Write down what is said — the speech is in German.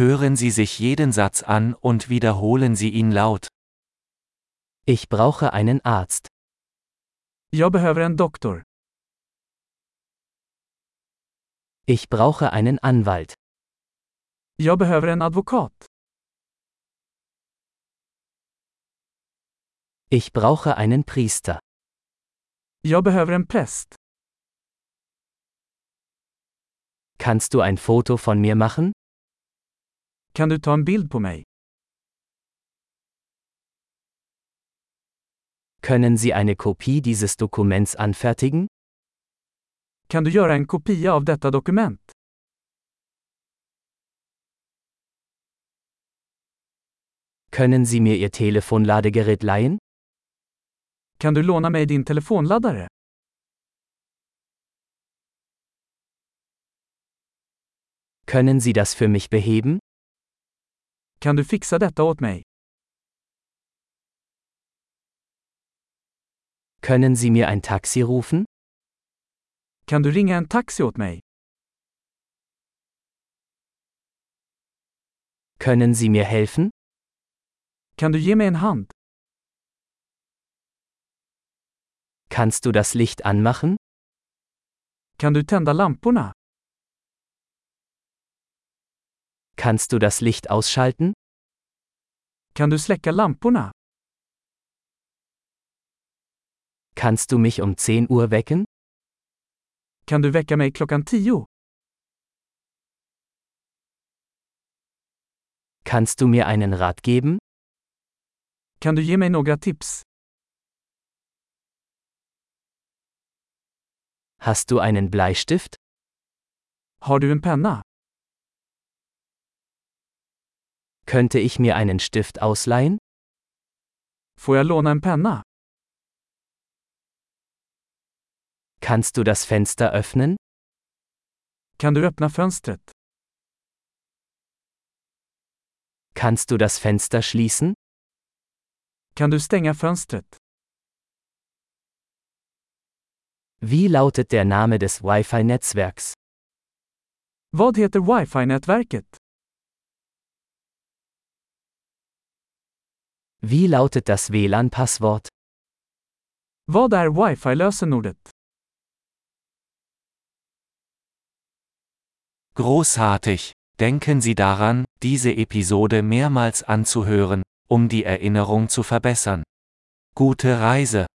Hören Sie sich jeden Satz an und wiederholen Sie ihn laut. Ich brauche einen Arzt. Jag behöver en doktor. Ich brauche einen Anwalt. Jag behöver en advokat. Ich brauche einen Priester. Jag behöver en präst. Kannst du ein Foto von mir machen? Kan du ta en bild på mig? Können Sie eine Kopie dieses Dokuments anfertigen? Kan du göra en kopia av detta dokument? Können Sie mir Ihr Telefonladegerät leihen? Kan du låna mig din telefonladdare? Können Sie das für mich beheben? Kan du fixa detta åt mig? Können Sie mir ein Taxi rufen? Kan du ringa en taxi åt mig? Können Sie mir helfen? Kan du ge mig en hand? Kannst du das Licht anmachen? Kan du tända lamporna? Kannst du das Licht ausschalten? Kan du släcka lamporna? Kannst du mich um 10 Uhr wecken? Kan du väcka mig klockan tio? Kannst du mir einen Rat geben? Kan du ge mig några tips? Hast du einen Bleistift? Har du en penna? Könnte ich mir einen Stift ausleihen? Får jag låna en penna? Kannst du das Fenster öffnen? Kan du öppna fönstret? Kannst du das Fenster schließen? Kan du stänga fönstret? Wie lautet der Name des Wi-Fi-Netzwerks? Vad heter wifi-nätverket? Wie lautet das WLAN-Passwort? Vad är wifi-lösenordet? Großartig! Denken Sie daran, diese Episode mehrmals anzuhören, um die Erinnerung zu verbessern. Gute Reise!